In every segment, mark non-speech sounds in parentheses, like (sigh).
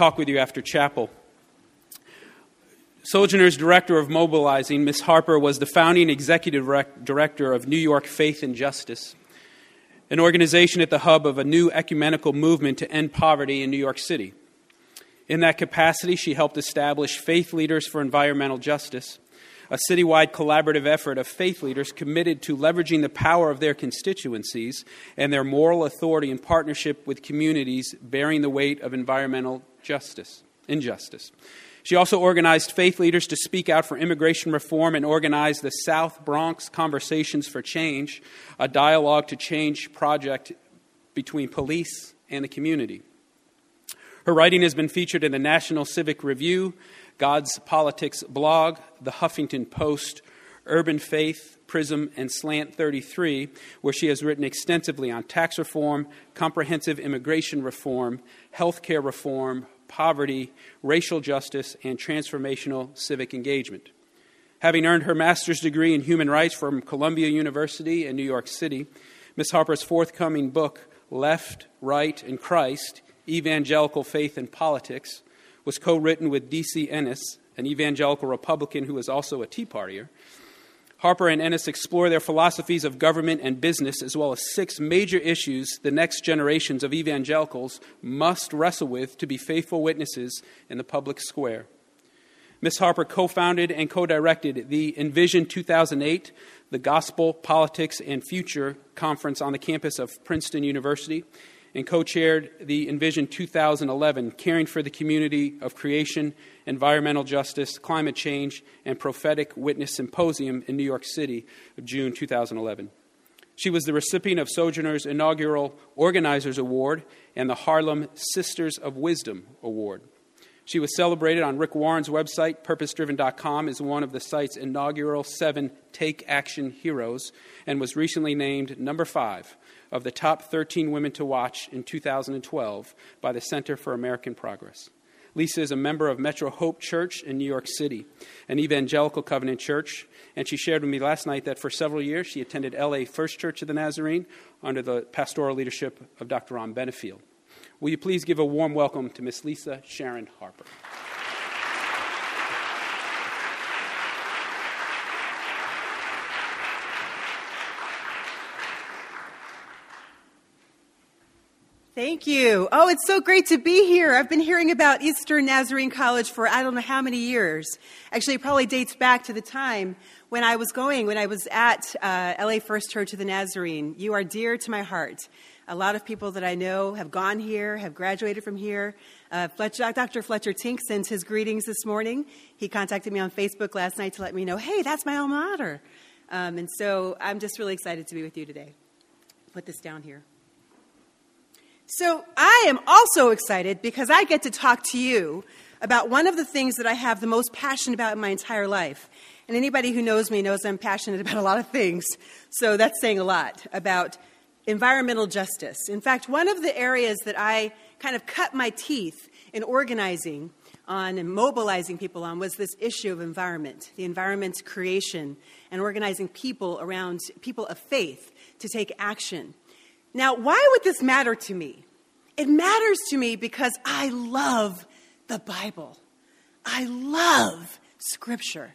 talk with you after chapel. Sojourners director of mobilizing, Miss Harper, was the founding executive director of New York Faith and Justice, an organization at the hub of a new ecumenical movement to end poverty in New York City. In that capacity, she helped establish Faith Leaders for Environmental Justice, a citywide collaborative effort of faith leaders committed to leveraging the power of their constituencies and their moral authority in partnership with communities bearing the weight of environmental justice, injustice. She also organized faith leaders to speak out for immigration reform and organized the South Bronx Conversations for Change, a dialogue to change project between police and the community. Her writing has been featured in the National Civic Review, God's Politics blog, the Huffington Post, Urban Faith, Prism, and Slant 33, where she has written extensively on tax reform, comprehensive immigration reform, health care reform, poverty, racial justice, and transformational civic engagement. Having earned her master's degree in human rights from Columbia University in New York City, Ms. Harper's forthcoming book, Left, Right, and Christ Evangelical Faith and Politics, was co written with D.C. Innes, an evangelical Republican who is also a Tea Partier. Harper and Innes explore their philosophies of government and business, as well as six major issues the next generations of evangelicals must wrestle with to be faithful witnesses in the public square. Ms. Harper co founded and co directed the Envision 2008, the Gospel, Politics, and Future conference on the campus of Princeton University, and co chaired the Envision 2011 Caring for the Community of Creation, Environmental Justice, Climate Change, and Prophetic Witness Symposium in New York City of June 2011. She was the recipient of Sojourners inaugural Organizers Award and the Harlem Sisters of Wisdom Award. She was celebrated on Rick Warren's website, purposedriven.com, as one of the site's inaugural seven Take Action Heroes and was recently named number five of the top 13 women to watch in 2012 by the Center for American Progress. Lisa is a member of Metro Hope Church in New York City, an evangelical covenant church, and she shared with me last night that for several years she attended LA First Church of the Nazarene under the pastoral leadership of Dr. Ron Benefiel. Will you please give a warm welcome to Miss Lisa Sharon Harper? Thank you. Oh, it's so great to be here. I've been hearing about Eastern Nazarene College for I don't know how many years. Actually, it probably dates back to the time when I was going, when I was at uh, LA First Church of the Nazarene. You are dear to my heart. A lot of people that I know have gone here, have graduated from here. Uh, Fletcher, Dr. Fletcher Tink sends his greetings this morning. He contacted me on Facebook last night to let me know, hey, that's my alma mater. Um, and so I'm just really excited to be with you today. Put this down here. So I am also excited because I get to talk to you about one of the things that I have the most passion about in my entire life. And anybody who knows me knows I'm passionate about a lot of things. So that's saying a lot about environmental justice. In fact, one of the areas that I kind of cut my teeth in organizing on and mobilizing people on was this issue of environment, the environment's creation, and organizing people around people of faith to take action. Now, why would this matter to me? It matters to me because I love the Bible. I love Scripture.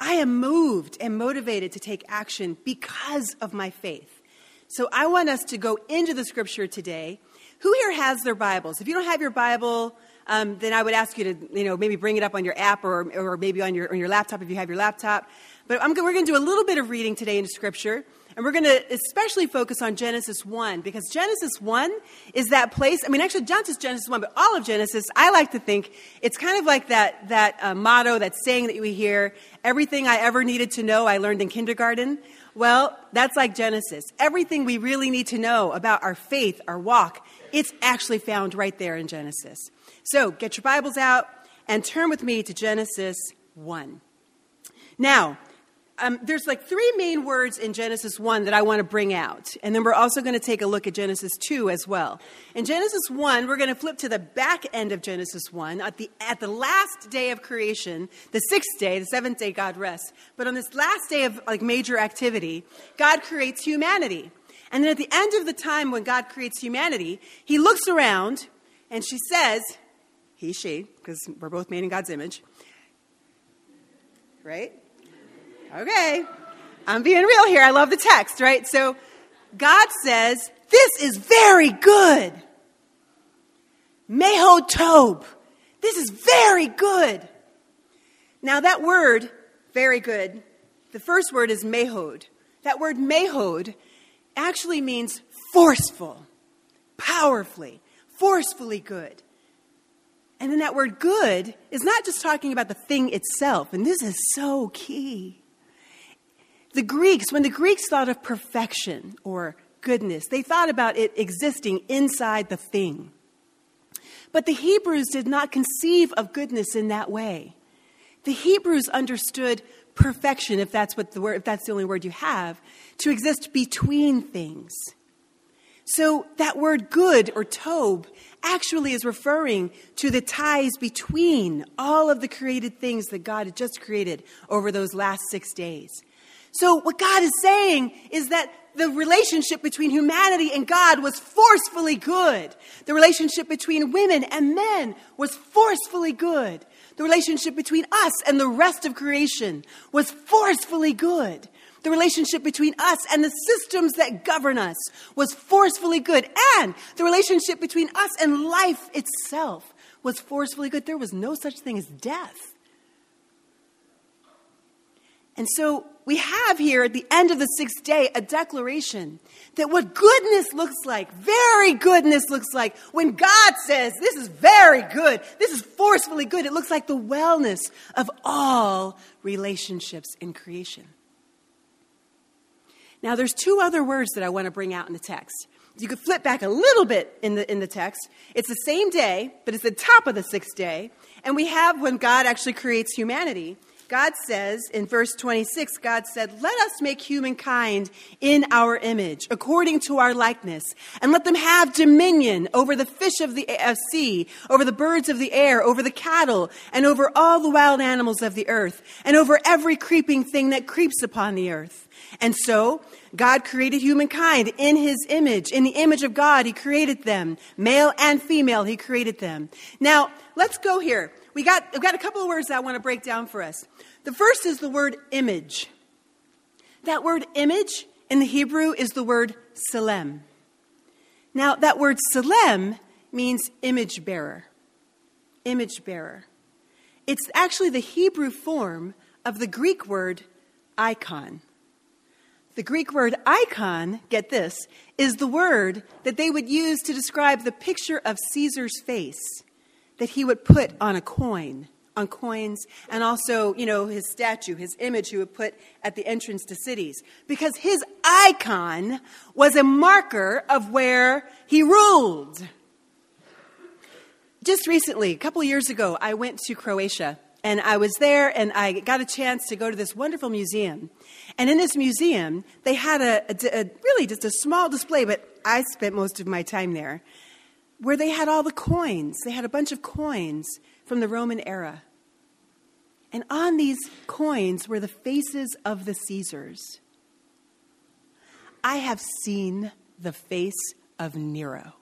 I am moved and motivated to take action because of my faith. So I want us to go into the Scripture today. Who here has their Bibles? If you don't have your Bible, um, then I would ask you to, you know, maybe bring it up on your app or, or maybe on your, on your laptop if you have your laptop. But I'm, we're going to do a little bit of reading today into Scripture. And we're going to especially focus on Genesis 1 because Genesis 1 is that place. I mean, actually, not just Genesis 1, but all of Genesis, I like to think it's kind of like that, that uh, motto, that saying that we hear everything I ever needed to know, I learned in kindergarten. Well, that's like Genesis. Everything we really need to know about our faith, our walk, it's actually found right there in Genesis. So get your Bibles out and turn with me to Genesis 1. Now, um, there's like three main words in Genesis 1 that I want to bring out. And then we're also going to take a look at Genesis 2 as well. In Genesis 1, we're going to flip to the back end of Genesis 1. At the, at the last day of creation, the sixth day, the seventh day, God rests. But on this last day of like major activity, God creates humanity. And then at the end of the time when God creates humanity, he looks around and she says, he, she, because we're both made in God's image. Right? Okay. I'm being real here. I love the text, right? So God says, This is very good. Meho Tob. This is very good. Now, that word, very good, the first word is mehod. That word mehod actually means forceful, powerfully, forcefully good. And then that word good is not just talking about the thing itself, and this is so key. The Greeks, when the Greeks thought of perfection or goodness, they thought about it existing inside the thing. But the Hebrews did not conceive of goodness in that way. The Hebrews understood perfection, if that's, what the word, if that's the only word you have, to exist between things. So that word good or tob actually is referring to the ties between all of the created things that God had just created over those last six days. So what God is saying is that the relationship between humanity and God was forcefully good. The relationship between women and men was forcefully good. The relationship between us and the rest of creation was forcefully good. The relationship between us and the systems that govern us was forcefully good. And the relationship between us and life itself was forcefully good. There was no such thing as death. And so we have here at the end of the sixth day a declaration that what goodness looks like, very goodness looks like, when God says, This is very good, this is forcefully good, it looks like the wellness of all relationships in creation. Now, there's two other words that I want to bring out in the text. You could flip back a little bit in the, in the text. It's the same day, but it's the top of the sixth day. And we have when God actually creates humanity. God says in verse 26, God said, Let us make humankind in our image, according to our likeness, and let them have dominion over the fish of the sea, over the birds of the air, over the cattle, and over all the wild animals of the earth, and over every creeping thing that creeps upon the earth. And so, God created humankind in his image. In the image of God, he created them. Male and female, he created them. Now, let's go here we got, I've got a couple of words that I want to break down for us. The first is the word image. That word image in the Hebrew is the word selem. Now, that word selem means image bearer. Image bearer. It's actually the Hebrew form of the Greek word icon. The Greek word icon, get this, is the word that they would use to describe the picture of Caesar's face that he would put on a coin, on coins, and also, you know, his statue, his image he would put at the entrance to cities. Because his icon was a marker of where he ruled. Just recently, a couple years ago, I went to Croatia and I was there and I got a chance to go to this wonderful museum. And in this museum, they had a, a, a really just a small display, but I spent most of my time there where they had all the coins. They had a bunch of coins from the Roman era. And on these coins were the faces of the Caesars. I have seen the face of Nero.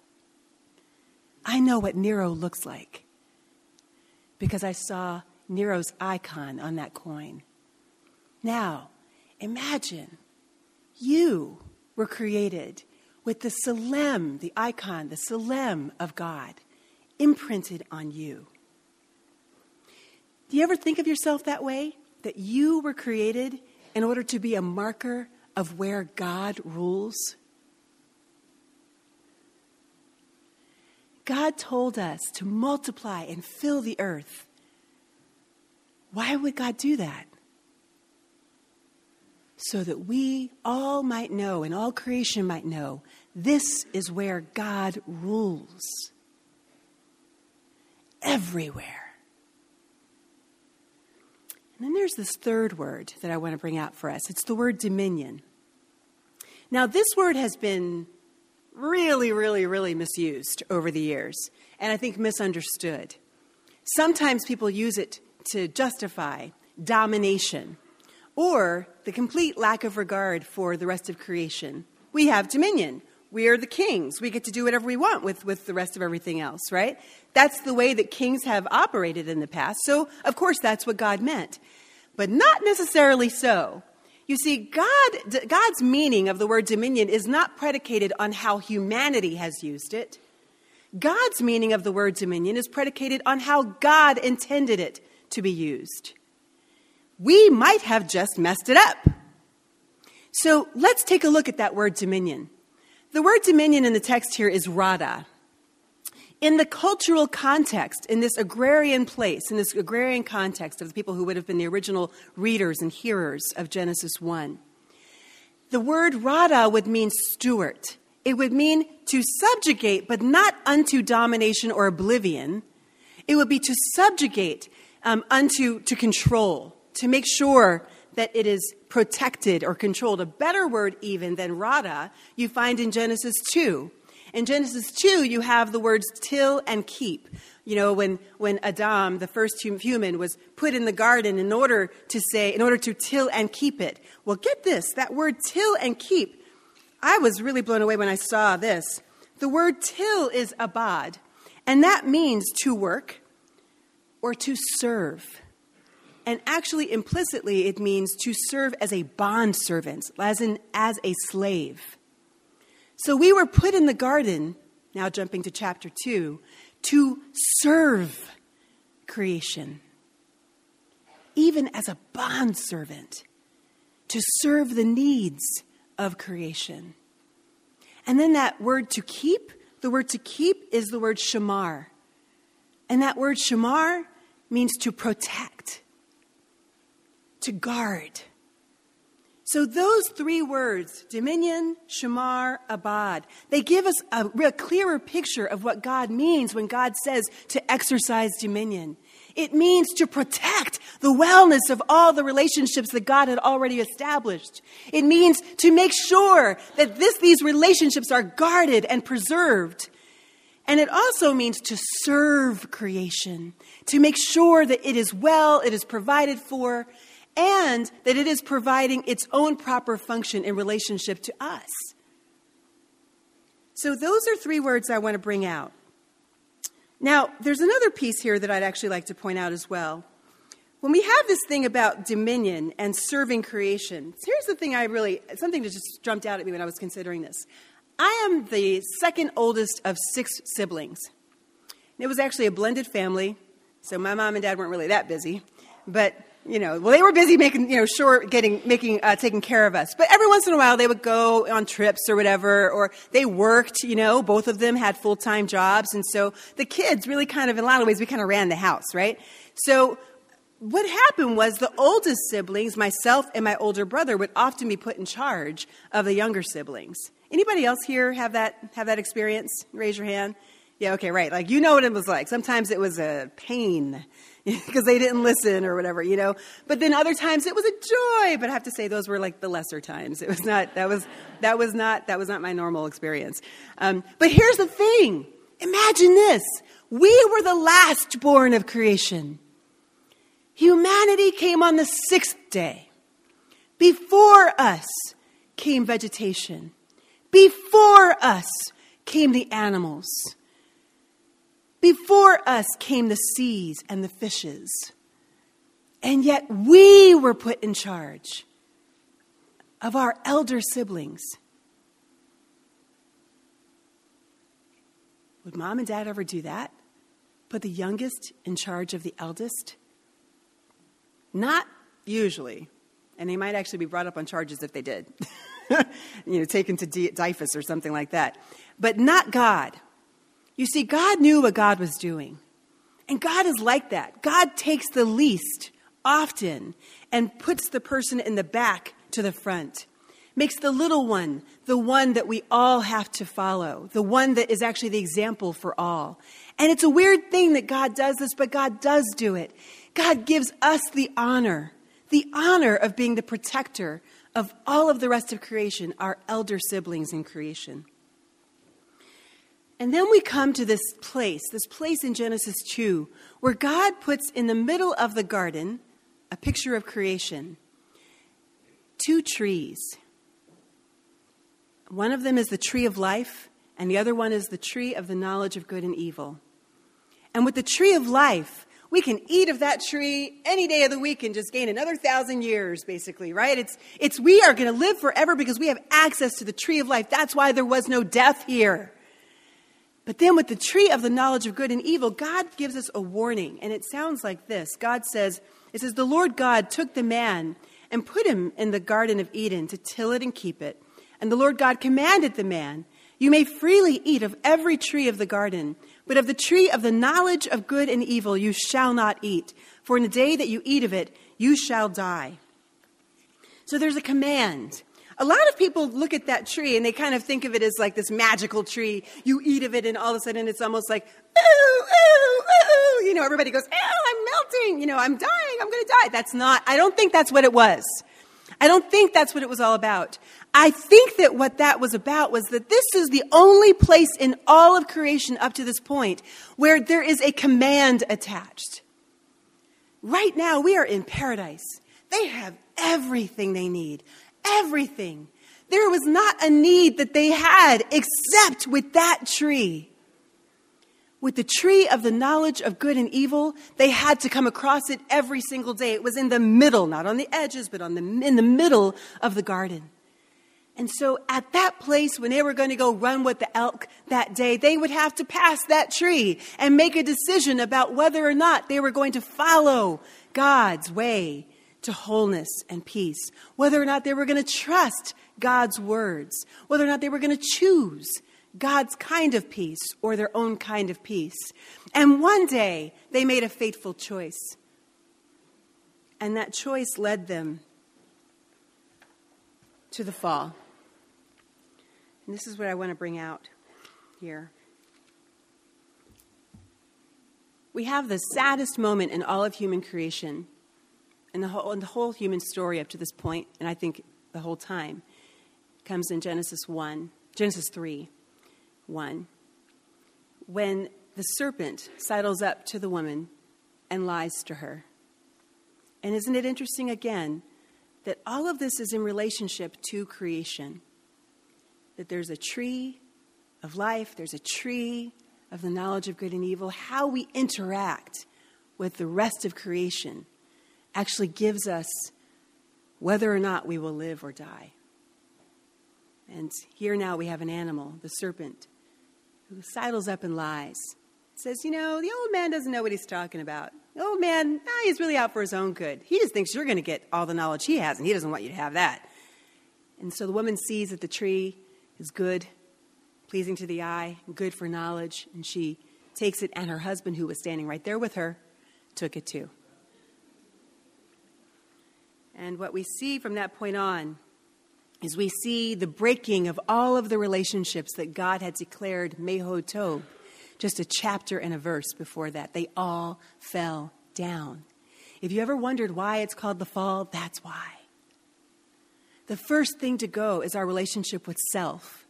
I know what Nero looks like because I saw Nero's icon on that coin. Now, imagine you were created with the Selem, the icon, the Selem of God imprinted on you. Do you ever think of yourself that way? That you were created in order to be a marker of where God rules? God told us to multiply and fill the earth. Why would God do that? So that we all might know and all creation might know this is where God rules everywhere. And then there's this third word that I want to bring out for us it's the word dominion. Now, this word has been really, really, really misused over the years, and I think misunderstood. Sometimes people use it to justify domination or the complete lack of regard for the rest of creation. We have dominion. we are the kings. We get to do whatever we want with, with the rest of everything else, right? That's the way that kings have operated in the past. So, of course, that's what God meant. But not necessarily so. You see, God, God's meaning of the word dominion is not predicated on how humanity has used it. God's meaning of the word dominion is predicated on how God intended it to be used. We might have just messed it up. So let's take a look at that word dominion. The word dominion in the text here is rada. In the cultural context, in this agrarian place, in this agrarian context of the people who would have been the original readers and hearers of Genesis 1, the word rada would mean steward. It would mean to subjugate, but not unto domination or oblivion. It would be to subjugate um, unto to control, to make sure that it is protected or controlled. A better word, even than rada, you find in Genesis 2. In Genesis 2, you have the words till and keep. You know, when, when Adam, the first human, was put in the garden in order to say, in order to till and keep it. Well, get this that word till and keep, I was really blown away when I saw this. The word till is abad, and that means to work or to serve. And actually, implicitly, it means to serve as a bond servant, as in as a slave. So we were put in the garden, now jumping to chapter 2, to serve creation, even as a bond servant, to serve the needs of creation. And then that word to keep, the word to keep is the word shamar. And that word shamar means to protect to guard. So, those three words, dominion, shamar, abad, they give us a clearer picture of what God means when God says to exercise dominion. It means to protect the wellness of all the relationships that God had already established. It means to make sure that this, these relationships are guarded and preserved. And it also means to serve creation, to make sure that it is well, it is provided for, and that it is providing its own proper function in relationship to us. So, those are three words I want to bring out. Now, there's another piece here that I'd actually like to point out as well. When we have this thing about dominion and serving creation, here's the thing I really, something that just jumped out at me when I was considering this. I am the second oldest of six siblings. It was actually a blended family, so my mom and dad weren't really that busy. But you know, well, they were busy making, you know, sure, getting, making, uh, taking care of us. But every once in a while, they would go on trips or whatever, or they worked, you know, both of them had full time jobs. And so the kids really kind of, in a lot of ways, we kind of ran the house, right? So what happened was the oldest siblings, myself and my older brother, would often be put in charge of the younger siblings. Anybody else here have that, have that experience? Raise your hand. Yeah, okay, right. Like, you know what it was like. Sometimes it was a pain (laughs) because they didn't listen or whatever, you know. But then other times it was a joy. But I have to say those were like the lesser times. It was not that was that was not that was not my normal experience. Um, but here's the thing: imagine this: we were the last born of creation. Humanity came on the sixth day. Before us came vegetation. Before us came the animals. Before us came the seas and the fishes. And yet we were put in charge of our elder siblings. Would mom and dad ever do that? Put the youngest in charge of the eldest? Not usually. And they might actually be brought up on charges if they did. (laughs) you know, taken to DYFS or something like that. But not God. You see, God knew what God was doing. And God is like that. God takes the least often and puts the person in the back to the front. Makes the little one the one that we all have to follow, the one that is actually the example for all. And it's a weird thing that God does this, but God does do it. God gives us the honor, the honor of being the protector of all of the rest of creation, our elder siblings in creation. And then we come to this place, this place in Genesis 2, where God puts in the middle of the garden a picture of creation two trees. One of them is the tree of life, and the other one is the tree of the knowledge of good and evil. And with the tree of life, we can eat of that tree any day of the week and just gain another thousand years, basically, right? It's, it's we are going to live forever because we have access to the tree of life. That's why there was no death here. But then with the tree of the knowledge of good and evil, God gives us a warning, and it sounds like this. God says, it says, the Lord God took the man and put him in the Garden of Eden to till it and keep it. And the Lord God commanded the man, You may freely eat of every tree of the garden, but of the tree of the knowledge of good and evil you shall not eat, for in the day that you eat of it, you shall die. So there's a command. A lot of people look at that tree and they kind of think of it as like this magical tree. You eat of it, and all of a sudden it's almost like, ooh, ooh, ooh. You know, everybody goes, ooh, I'm melting. You know, I'm dying. I'm going to die. That's not, I don't think that's what it was. I don't think that's what it was all about. I think that what that was about was that this is the only place in all of creation up to this point where there is a command attached. Right now, we are in paradise. They have everything they need. Everything. There was not a need that they had except with that tree. With the tree of the knowledge of good and evil, they had to come across it every single day. It was in the middle, not on the edges, but on the, in the middle of the garden. And so at that place, when they were going to go run with the elk that day, they would have to pass that tree and make a decision about whether or not they were going to follow God's way to wholeness and peace, whether or not they were going to trust God's words, whether or not they were going to choose God's kind of peace or their own kind of peace. And one day they made a fateful choice. And that choice led them to the fall. And this is what I want to bring out here. We have the saddest moment in all of human creation, and the whole, the whole human story up to this point, and I think the whole time, comes in Genesis 1, Genesis 3, 1. When the serpent sidles up to the woman and lies to her. And isn't it interesting again that all of this is in relationship to creation? that there's a tree of life, there's a tree of the knowledge of good and evil. How we interact with the rest of creation actually gives us whether or not we will live or die. And here now we have an animal, the serpent, who sidles up and lies. Says, you know, the old man doesn't know what he's talking about. The old man, ah, he's really out for his own good. He just thinks you're going to get all the knowledge he has, and he doesn't want you to have that. And so the woman sees that the tree is good, pleasing to the eye, good for knowledge, and she takes it, and her husband, who was standing right there with her, took it too. And what we see from that point on is we see the breaking of all of the relationships that God had declared Meho Tov, just a chapter and a verse before that. They all fell down. If you ever wondered why it's called the fall, that's why. The first thing to go is our relationship with self.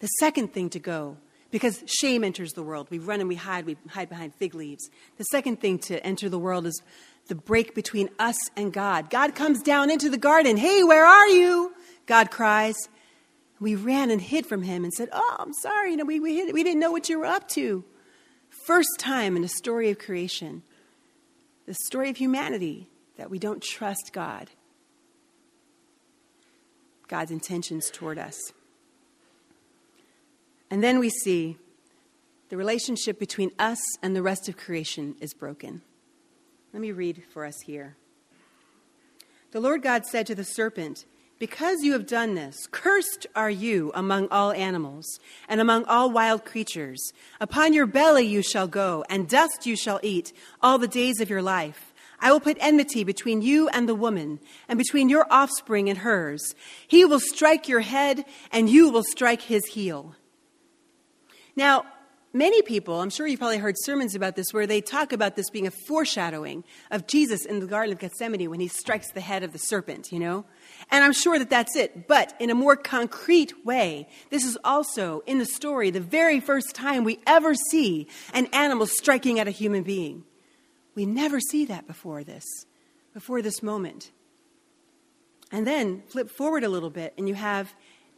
The second thing to go, because shame enters the world. We run and we hide, we hide behind fig leaves. The second thing to enter the world is the break between us and God. God comes down into the garden. Hey, where are you? God cries. We ran and hid from him and said, Oh, I'm sorry. You know, we, we, hid, we didn't know what you were up to. First time in the story of creation, the story of humanity, that we don't trust God. God's intentions toward us. And then we see the relationship between us and the rest of creation is broken. Let me read for us here. The Lord God said to the serpent, Because you have done this, cursed are you among all animals and among all wild creatures. Upon your belly you shall go, and dust you shall eat all the days of your life. I will put enmity between you and the woman, and between your offspring and hers. He will strike your head, and you will strike his heel. Now, many people, I'm sure you've probably heard sermons about this, where they talk about this being a foreshadowing of Jesus in the Garden of Gethsemane when he strikes the head of the serpent, you know? And I'm sure that that's it. But in a more concrete way, this is also in the story the very first time we ever see an animal striking at a human being. We never see that before this, before this moment. And then flip forward a little bit, and you have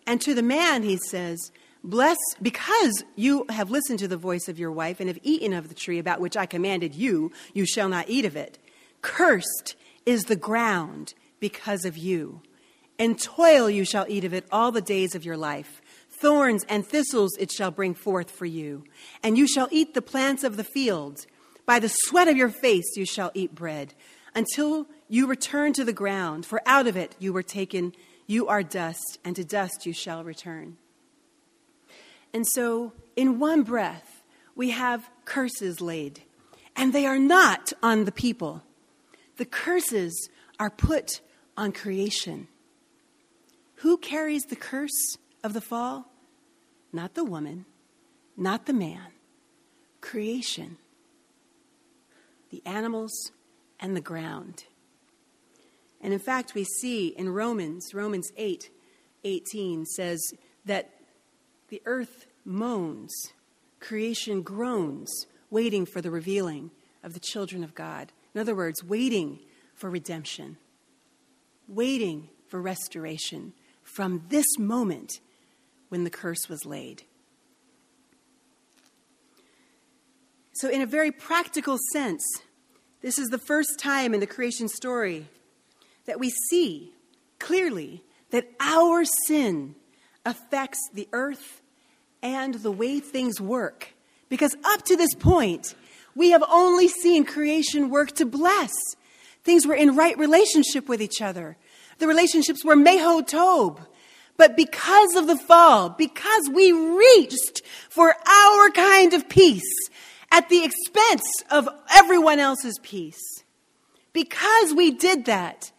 And to the man, he says, Bless, because you have listened to the voice of your wife and have eaten of the tree about which I commanded you, you shall not eat of it. Cursed is the ground because of you. In toil you shall eat of it all the days of your life. Thorns and thistles it shall bring forth for you. And you shall eat the plants of the field. By the sweat of your face you shall eat bread, until you return to the ground, for out of it you were taken. You are dust, and to dust you shall return. And so, in one breath, we have curses laid, and they are not on the people. The curses are put on creation. Who carries the curse of the fall? Not the woman, not the man, creation, the animals, and the ground. And in fact, we see in Romans, Romans 8 18 says that the earth moans, creation groans, waiting for the revealing of the children of God. In other words, waiting for redemption, waiting for restoration from this moment when the curse was laid. So, in a very practical sense, this is the first time in the creation story that we see clearly that our sin affects the earth and the way things work. Because up to this point, we have only seen creation work to bless. Things were in right relationship with each other. The relationships were meho tob. But because of the fall, because we reached for our kind of peace at the expense of everyone else's peace, because we did that,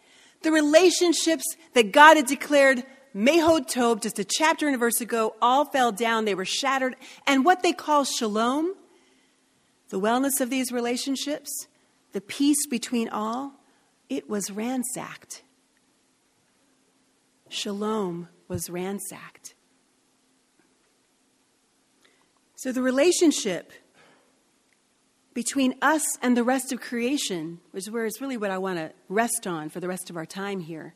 the relationships that God had declared Meho Tob, just a chapter and a verse ago, all fell down. They were shattered. And what they call shalom, the wellness of these relationships, the peace between all, it was ransacked. Shalom was ransacked. So the relationship between us and the rest of creation, which is really what I want to rest on for the rest of our time here.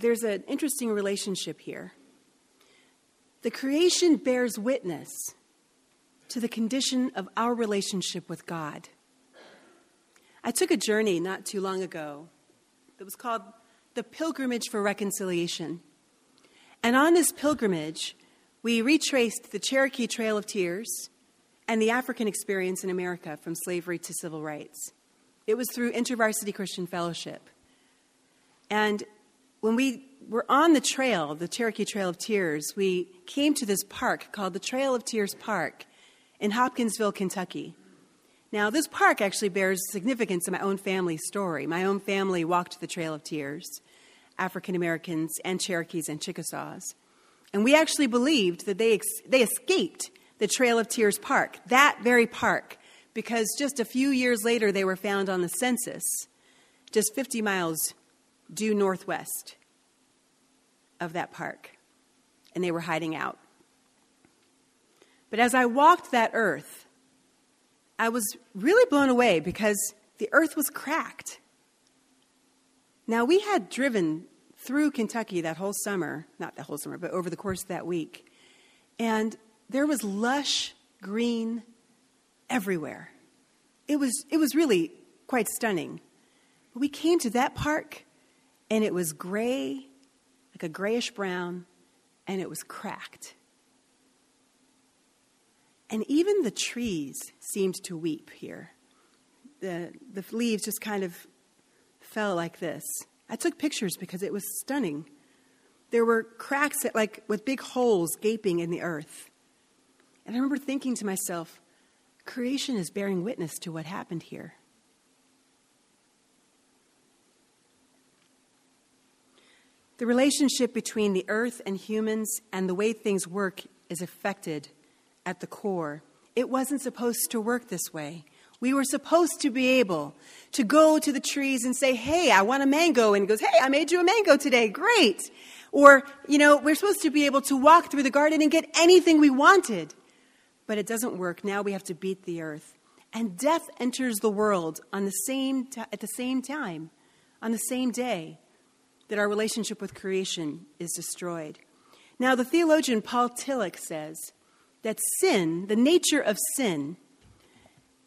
There's an interesting relationship here. The creation bears witness to the condition of our relationship with God. I took a journey not too long ago that was called the Pilgrimage for Reconciliation. And on this pilgrimage, we retraced the Cherokee Trail of Tears and the African experience in America from slavery to civil rights. It was through InterVarsity Christian Fellowship. And when we were on the trail, the Cherokee Trail of Tears, we came to this park called the Trail of Tears Park in Hopkinsville, Kentucky. Now, this park actually bears significance in my own family story. My own family walked the Trail of Tears, African Americans and Cherokees and Chickasaws. And we actually believed that they, ex- they escaped the Trail of Tears Park, that very park, because just a few years later they were found on the census, just 50 miles due northwest of that park. And they were hiding out. But as I walked that earth, I was really blown away because the earth was cracked. Now, we had driven through Kentucky that whole summer, not that whole summer, but over the course of that week, and there was lush green everywhere. It was, it was really quite stunning. We came to that park, and it was gray, like a grayish brown, and it was cracked. And even the trees seemed to weep here. The, the leaves just kind of fell like this. I took pictures because it was stunning. There were cracks that, like with big holes gaping in the earth. And I remember thinking to myself, creation is bearing witness to what happened here. The relationship between the earth and humans and the way things work is affected at the core. It wasn't supposed to work this way. We were supposed to be able to go to the trees and say, Hey, I want a mango. And he goes, Hey, I made you a mango today. Great. Or, you know, we're supposed to be able to walk through the garden and get anything we wanted. But it doesn't work. Now we have to beat the earth. And death enters the world on the same t- at the same time, on the same day. That our relationship with creation is destroyed. Now, the theologian Paul Tillich says that sin, the nature of sin,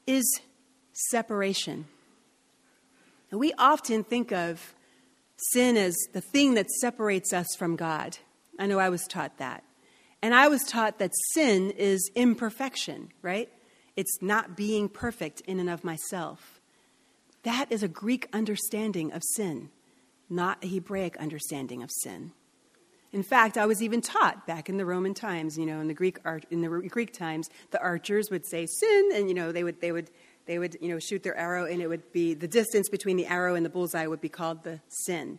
is separation. And we often think of sin as the thing that separates us from God. I know I was taught that. And I was taught that sin is imperfection, right? It's not being perfect in and of myself. That is a Greek understanding of sin, not a Hebraic understanding of sin. In fact, I was even taught back in the Roman times, you know, in the Greek art, in the Greek times, the archers would say sin, and you know, they would they would they would you know shoot their arrow, and it would be the distance between the arrow and the bullseye would be called the sin.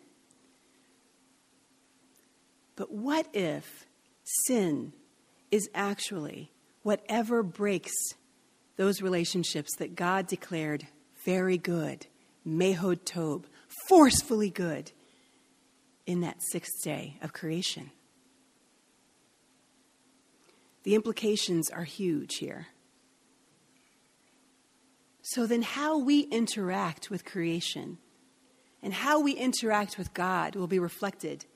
But what if sin is actually whatever breaks those relationships that God declared very good, mehod tob, forcefully good, in that sixth day of creation? The implications are huge here. So, then, how we interact with creation and how we interact with God will be reflected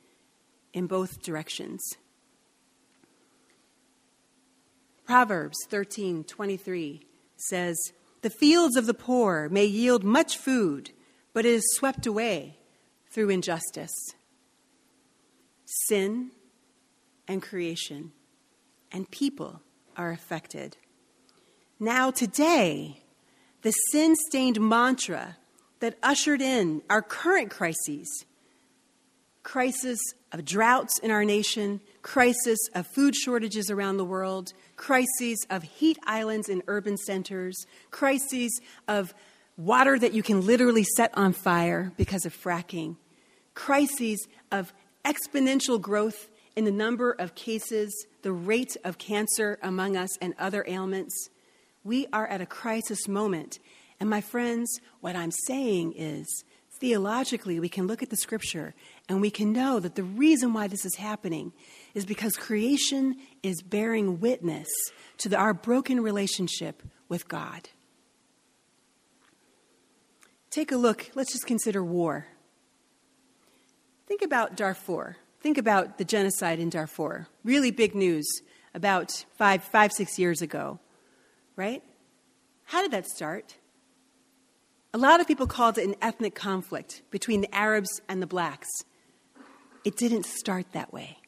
in both directions. Proverbs 13:23 says, "The fields of the poor may yield much food, but it is swept away through injustice." Sin and creation and people are affected. Now today, the sin-stained mantra that ushered in our current crises crisis of droughts in our nation, crisis of food shortages around the world, crises of heat islands in urban centers, crises of water that you can literally set on fire because of fracking, crises of exponential growth in the number of cases, the rate of cancer among us, and other ailments. We are at a crisis moment. And my friends, what I'm saying is theologically, we can look at the scripture and we can know that the reason why this is happening is because creation is bearing witness to the, our broken relationship with God. Take a look, let's just consider war. Think about Darfur. Think about the genocide in Darfur. Really big news about five, five, six years ago, right? How did that start? A lot of people called it an ethnic conflict between the Arabs and the blacks. It didn't start that way.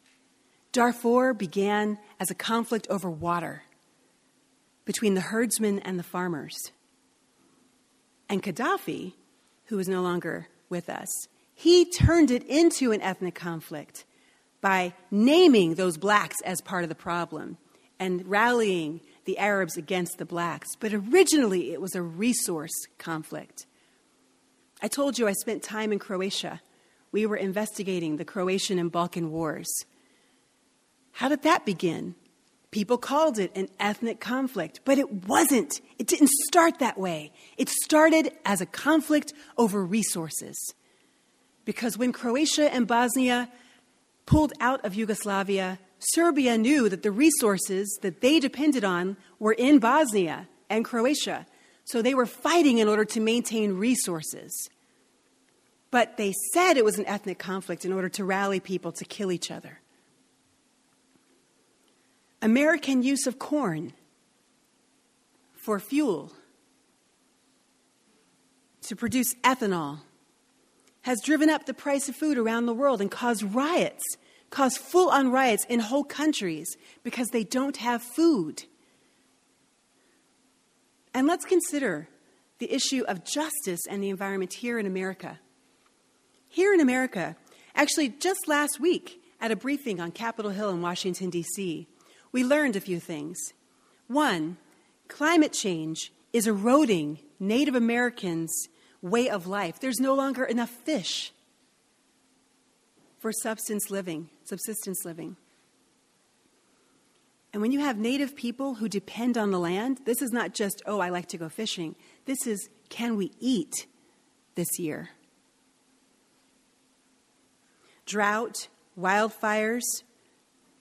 Darfur began as a conflict over water between the herdsmen and the farmers. And Gaddafi, who is no longer with us, he turned it into an ethnic conflict by naming those blacks as part of the problem and rallying the Arabs against the blacks. But originally, it was a resource conflict. I told you I spent time in Croatia. We were investigating the Croatian and Balkan Wars. How did that begin? People called it an ethnic conflict, but it wasn't. It didn't start that way. It started as a conflict over resources. Because when Croatia and Bosnia pulled out of Yugoslavia, Serbia knew that the resources that they depended on were in Bosnia and Croatia. So they were fighting in order to maintain resources. But they said it was an ethnic conflict in order to rally people to kill each other. American use of corn for fuel to produce ethanol has driven up the price of food around the world and caused riots, caused full on riots in whole countries because they don't have food. And let's consider the issue of justice and the environment here in America. Here in America, actually, just last week at a briefing on Capitol Hill in Washington, D.C., we learned a few things. One, climate change is eroding Native Americans' way of life. There's no longer enough fish for substance living, subsistence living. And when you have native people who depend on the land, this is not just, oh, I like to go fishing. This is, can we eat this year? Drought, wildfires,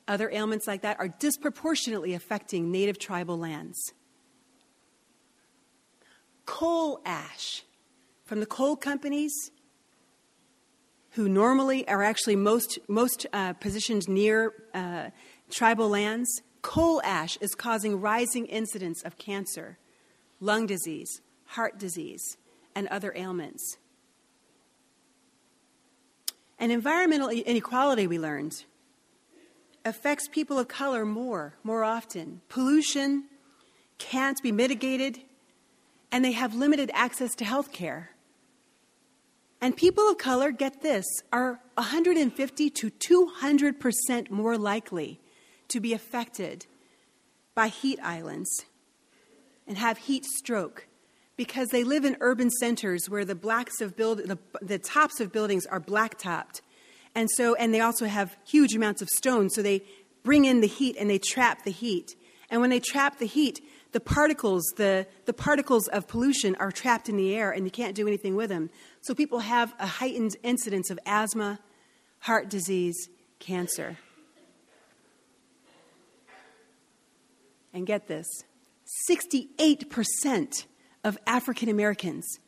other ailments like that are disproportionately affecting native tribal lands. Coal ash from the coal companies who normally are actually most, most uh, positioned near uh, tribal lands, coal ash is causing rising incidence of cancer, lung disease, heart disease, and other ailments. And environmental inequality, we learned, affects people of color more, more often. Pollution can't be mitigated, and they have limited access to health care. And people of color, get this, are 150 to 200% more likely to be affected by heat islands and have heat stroke because they live in urban centers where the blacks of build, the, the tops of buildings are blacktopped. And so and they also have huge amounts of stone, so they bring in the heat and they trap the heat. And when they trap the heat, the particles, the, the particles of pollution are trapped in the air and you can't do anything with them. So people have a heightened incidence of asthma, heart disease, cancer. And get this 68% of African Americans.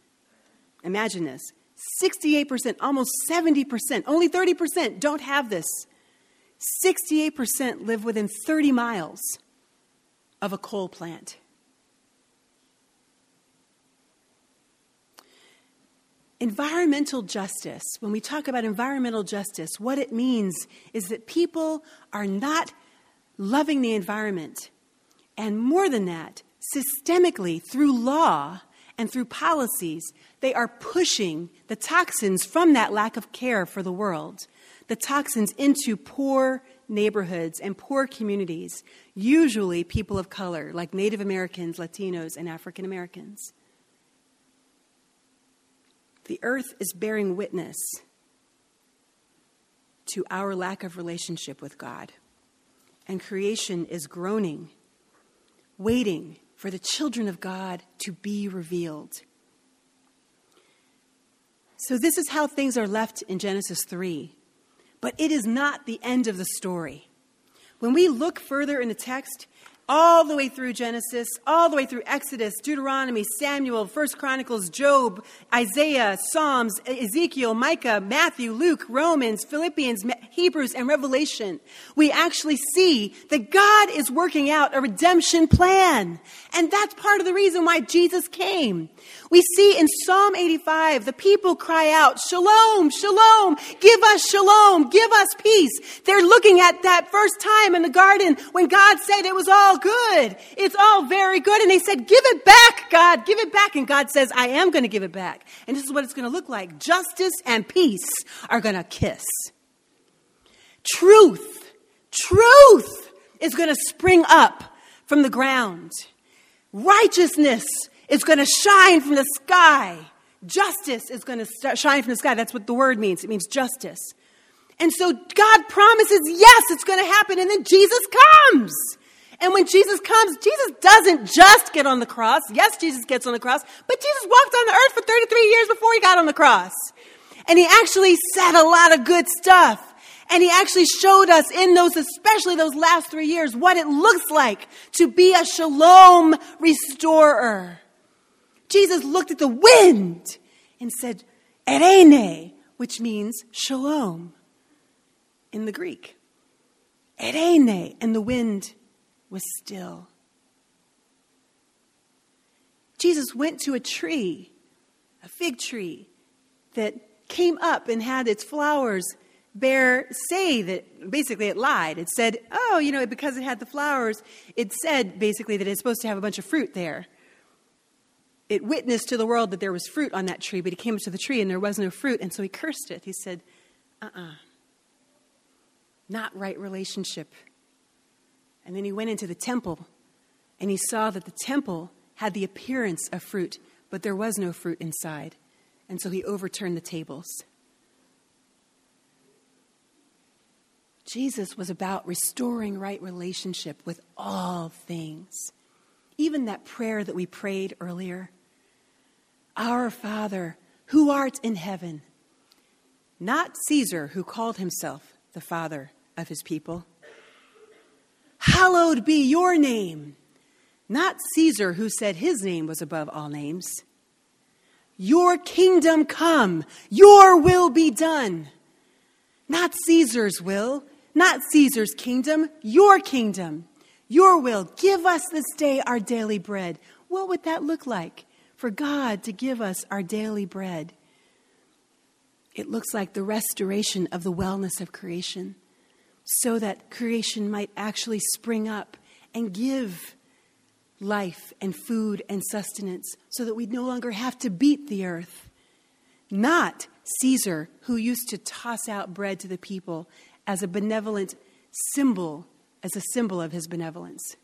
Imagine this 68%, almost 70%, only 30% don't have this. 68% live within 30 miles of a coal plant. Environmental justice, when we talk about environmental justice, what it means is that people are not loving the environment. And more than that, systemically through law and through policies, they are pushing the toxins from that lack of care for the world, the toxins into poor neighborhoods and poor communities, usually people of color, like Native Americans, Latinos, and African Americans. The earth is bearing witness to our lack of relationship with God, and creation is groaning, waiting for the children of God to be revealed. So, this is how things are left in Genesis 3. But it is not the end of the story. When we look further in the text, all the way through Genesis, all the way through Exodus, Deuteronomy, Samuel, First Chronicles, Job, Isaiah, Psalms, Ezekiel, Micah, Matthew, Luke, Romans, Philippians, Hebrews, and Revelation, we actually see that God is working out a redemption plan. And that's part of the reason why Jesus came. We see in Psalm 85, the people cry out, Shalom, Shalom, give us Shalom, give us peace. They're looking at that first time in the garden when God said it was all good. It's all very good. And they said, Give it back, God, give it back. And God says, I am going to give it back. And this is what it's going to look like justice and peace are going to kiss. Truth, truth is going to spring up from the ground. Righteousness is going to shine from the sky. Justice is going to shine from the sky. That's what the word means. It means justice. And so God promises, yes, it's going to happen. And then Jesus comes. And when Jesus comes, Jesus doesn't just get on the cross. Yes, Jesus gets on the cross, but Jesus walked on the earth for 33 years before he got on the cross. And he actually said a lot of good stuff. And he actually showed us in those, especially those last three years, what it looks like to be a shalom restorer. Jesus looked at the wind and said, Eirene, which means shalom in the Greek. Eirene, and the wind was still. Jesus went to a tree, a fig tree, that came up and had its flowers bear say that basically it lied. It said, oh, you know, because it had the flowers, it said basically that it's supposed to have a bunch of fruit there. It witnessed to the world that there was fruit on that tree, but he came up to the tree and there was no fruit, and so he cursed it. He said, uh uh-uh. uh not right relationship. And then he went into the temple and he saw that the temple had the appearance of fruit, but there was no fruit inside. And so he overturned the tables. Jesus was about restoring right relationship with all things. Even that prayer that we prayed earlier Our Father, who art in heaven. Not Caesar, who called himself the Father of his people. Hallowed be your name. Not Caesar, who said his name was above all names. Your kingdom come, your will be done Not Caesar's will, not Caesar's kingdom, your kingdom, your will. Give us this day our daily bread. What would that look like for God to give us our daily bread? It looks like the restoration of the wellness of creation so that creation might actually spring up and give life and food and sustenance so that we'd no longer have to beat the earth. Not Caesar, who used to toss out bread to the people as a benevolent symbol, as a symbol of his benevolence.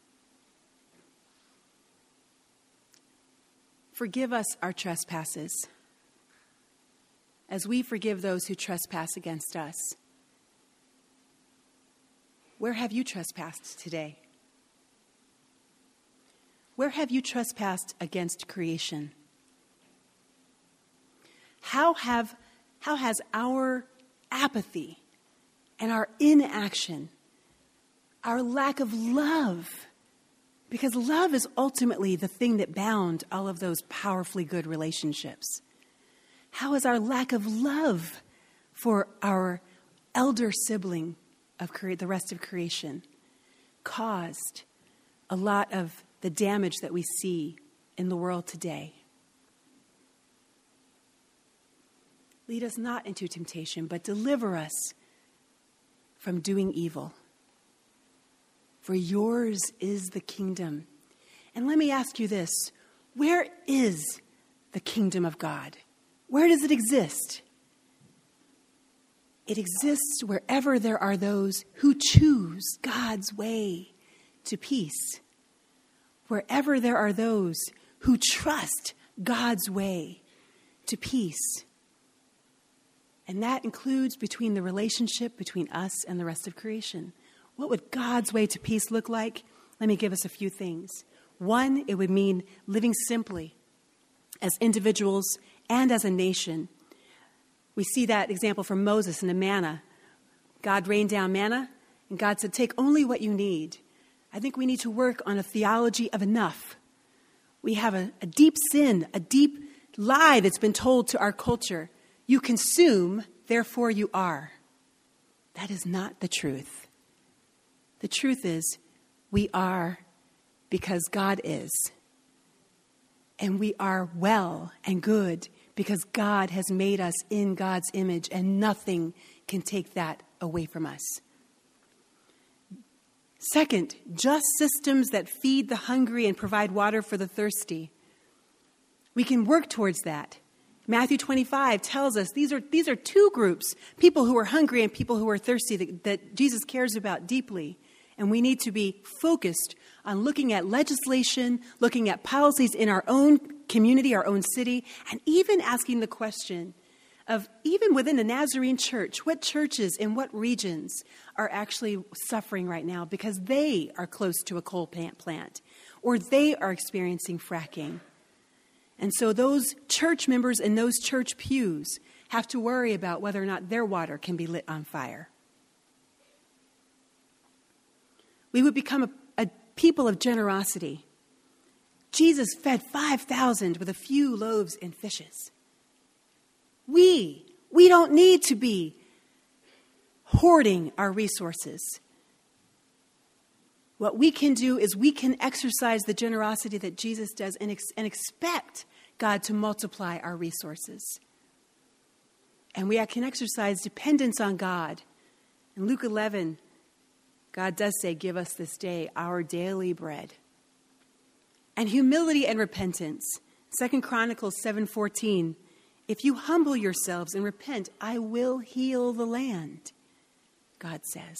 Forgive us our trespasses as we forgive those who trespass against us. Where have you trespassed today? Where have you trespassed against creation? How, have, how has our apathy and our inaction, our lack of love, because love is ultimately the thing that bound all of those powerfully good relationships. How has our lack of love for our elder sibling of cre- the rest of creation caused a lot of the damage that we see in the world today. Lead us not into temptation, but deliver us from doing evil. For yours is the kingdom. And let me ask you this where is the kingdom of God? Where does it exist? It exists wherever there are those who choose God's way to peace wherever there are those who trust God's way to peace. And that includes between the relationship between us and the rest of creation. What would God's way to peace look like? Let me give us a few things. One, it would mean living simply as individuals and as a nation. We see that example from Moses and the manna. God rained down manna, and God said, Take only what you need. I think we need to work on a theology of enough. We have a, a deep sin, a deep lie that's been told to our culture. You consume, therefore you are. That is not the truth. The truth is, we are because God is. And we are well and good because God has made us in God's image, and nothing can take that away from us. Second, just systems that feed the hungry and provide water for the thirsty. We can work towards that. Matthew 25 tells us these are, these are two groups people who are hungry and people who are thirsty that, that Jesus cares about deeply. And we need to be focused on looking at legislation, looking at policies in our own community, our own city, and even asking the question of even within the Nazarene church, what churches in what regions are actually suffering right now because they are close to a coal plant or they are experiencing fracking. And so those church members in those church pews have to worry about whether or not their water can be lit on fire. We would become a, people of generosity. Jesus fed 5,000 with a few loaves and fishes. We, we don't need to be hoarding our resources. What we can do is we can exercise the generosity that Jesus does and, ex- and expect God to multiply our resources. And we can exercise dependence on God. In Luke 11, God does say, Give us this day our daily bread. And humility and repentance. Second Chronicles 7:14 if you humble yourselves and repent, I will heal the land, God says.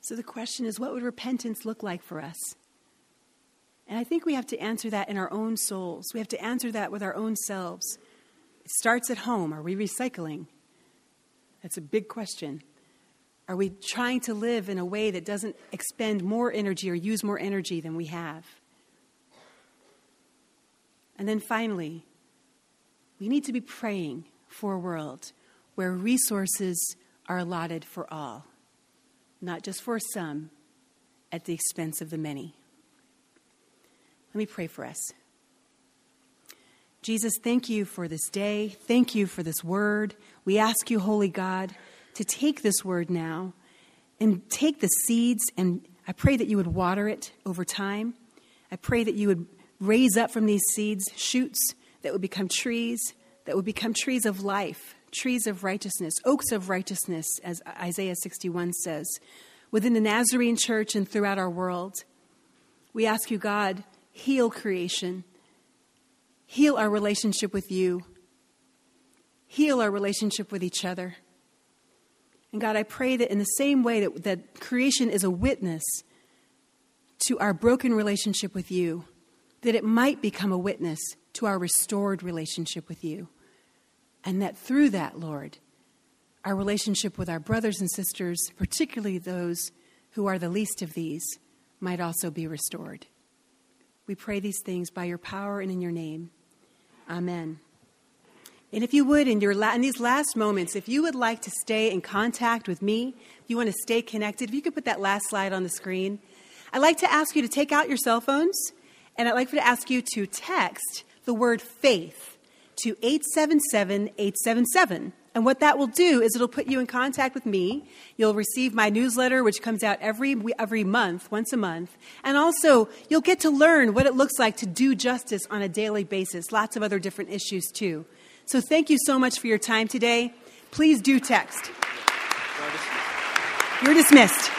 So the question is what would repentance look like for us? And I think we have to answer that in our own souls. We have to answer that with our own selves. It starts at home. Are we recycling? That's a big question. Are we trying to live in a way that doesn't expend more energy or use more energy than we have? And then finally, we need to be praying for a world where resources are allotted for all, not just for some at the expense of the many. Let me pray for us. Jesus, thank you for this day. Thank you for this word. We ask you, Holy God, to take this word now and take the seeds, and I pray that you would water it over time. I pray that you would raise up from these seeds shoots that would become trees, that would become trees of life, trees of righteousness, oaks of righteousness, as Isaiah 61 says, within the Nazarene church and throughout our world. We ask you, God, heal creation, heal our relationship with you, heal our relationship with each other. And God, I pray that in the same way that, that creation is a witness to our broken relationship with you, that it might become a witness to our restored relationship with you. And that through that, Lord, our relationship with our brothers and sisters, particularly those who are the least of these, might also be restored. We pray these things by your power and in your name. Amen. And if you would, in, your la- in these last moments, if you would like to stay in contact with me, if you want to stay connected, if you could put that last slide on the screen, I'd like to ask you to take out your cell phones, and I'd like to ask you to text the word faith to 877 877. And what that will do is it'll put you in contact with me. You'll receive my newsletter, which comes out every, every month, once a month. And also, you'll get to learn what it looks like to do justice on a daily basis. Lots of other different issues, too. So, thank you so much for your time today. Please do text. You're dismissed.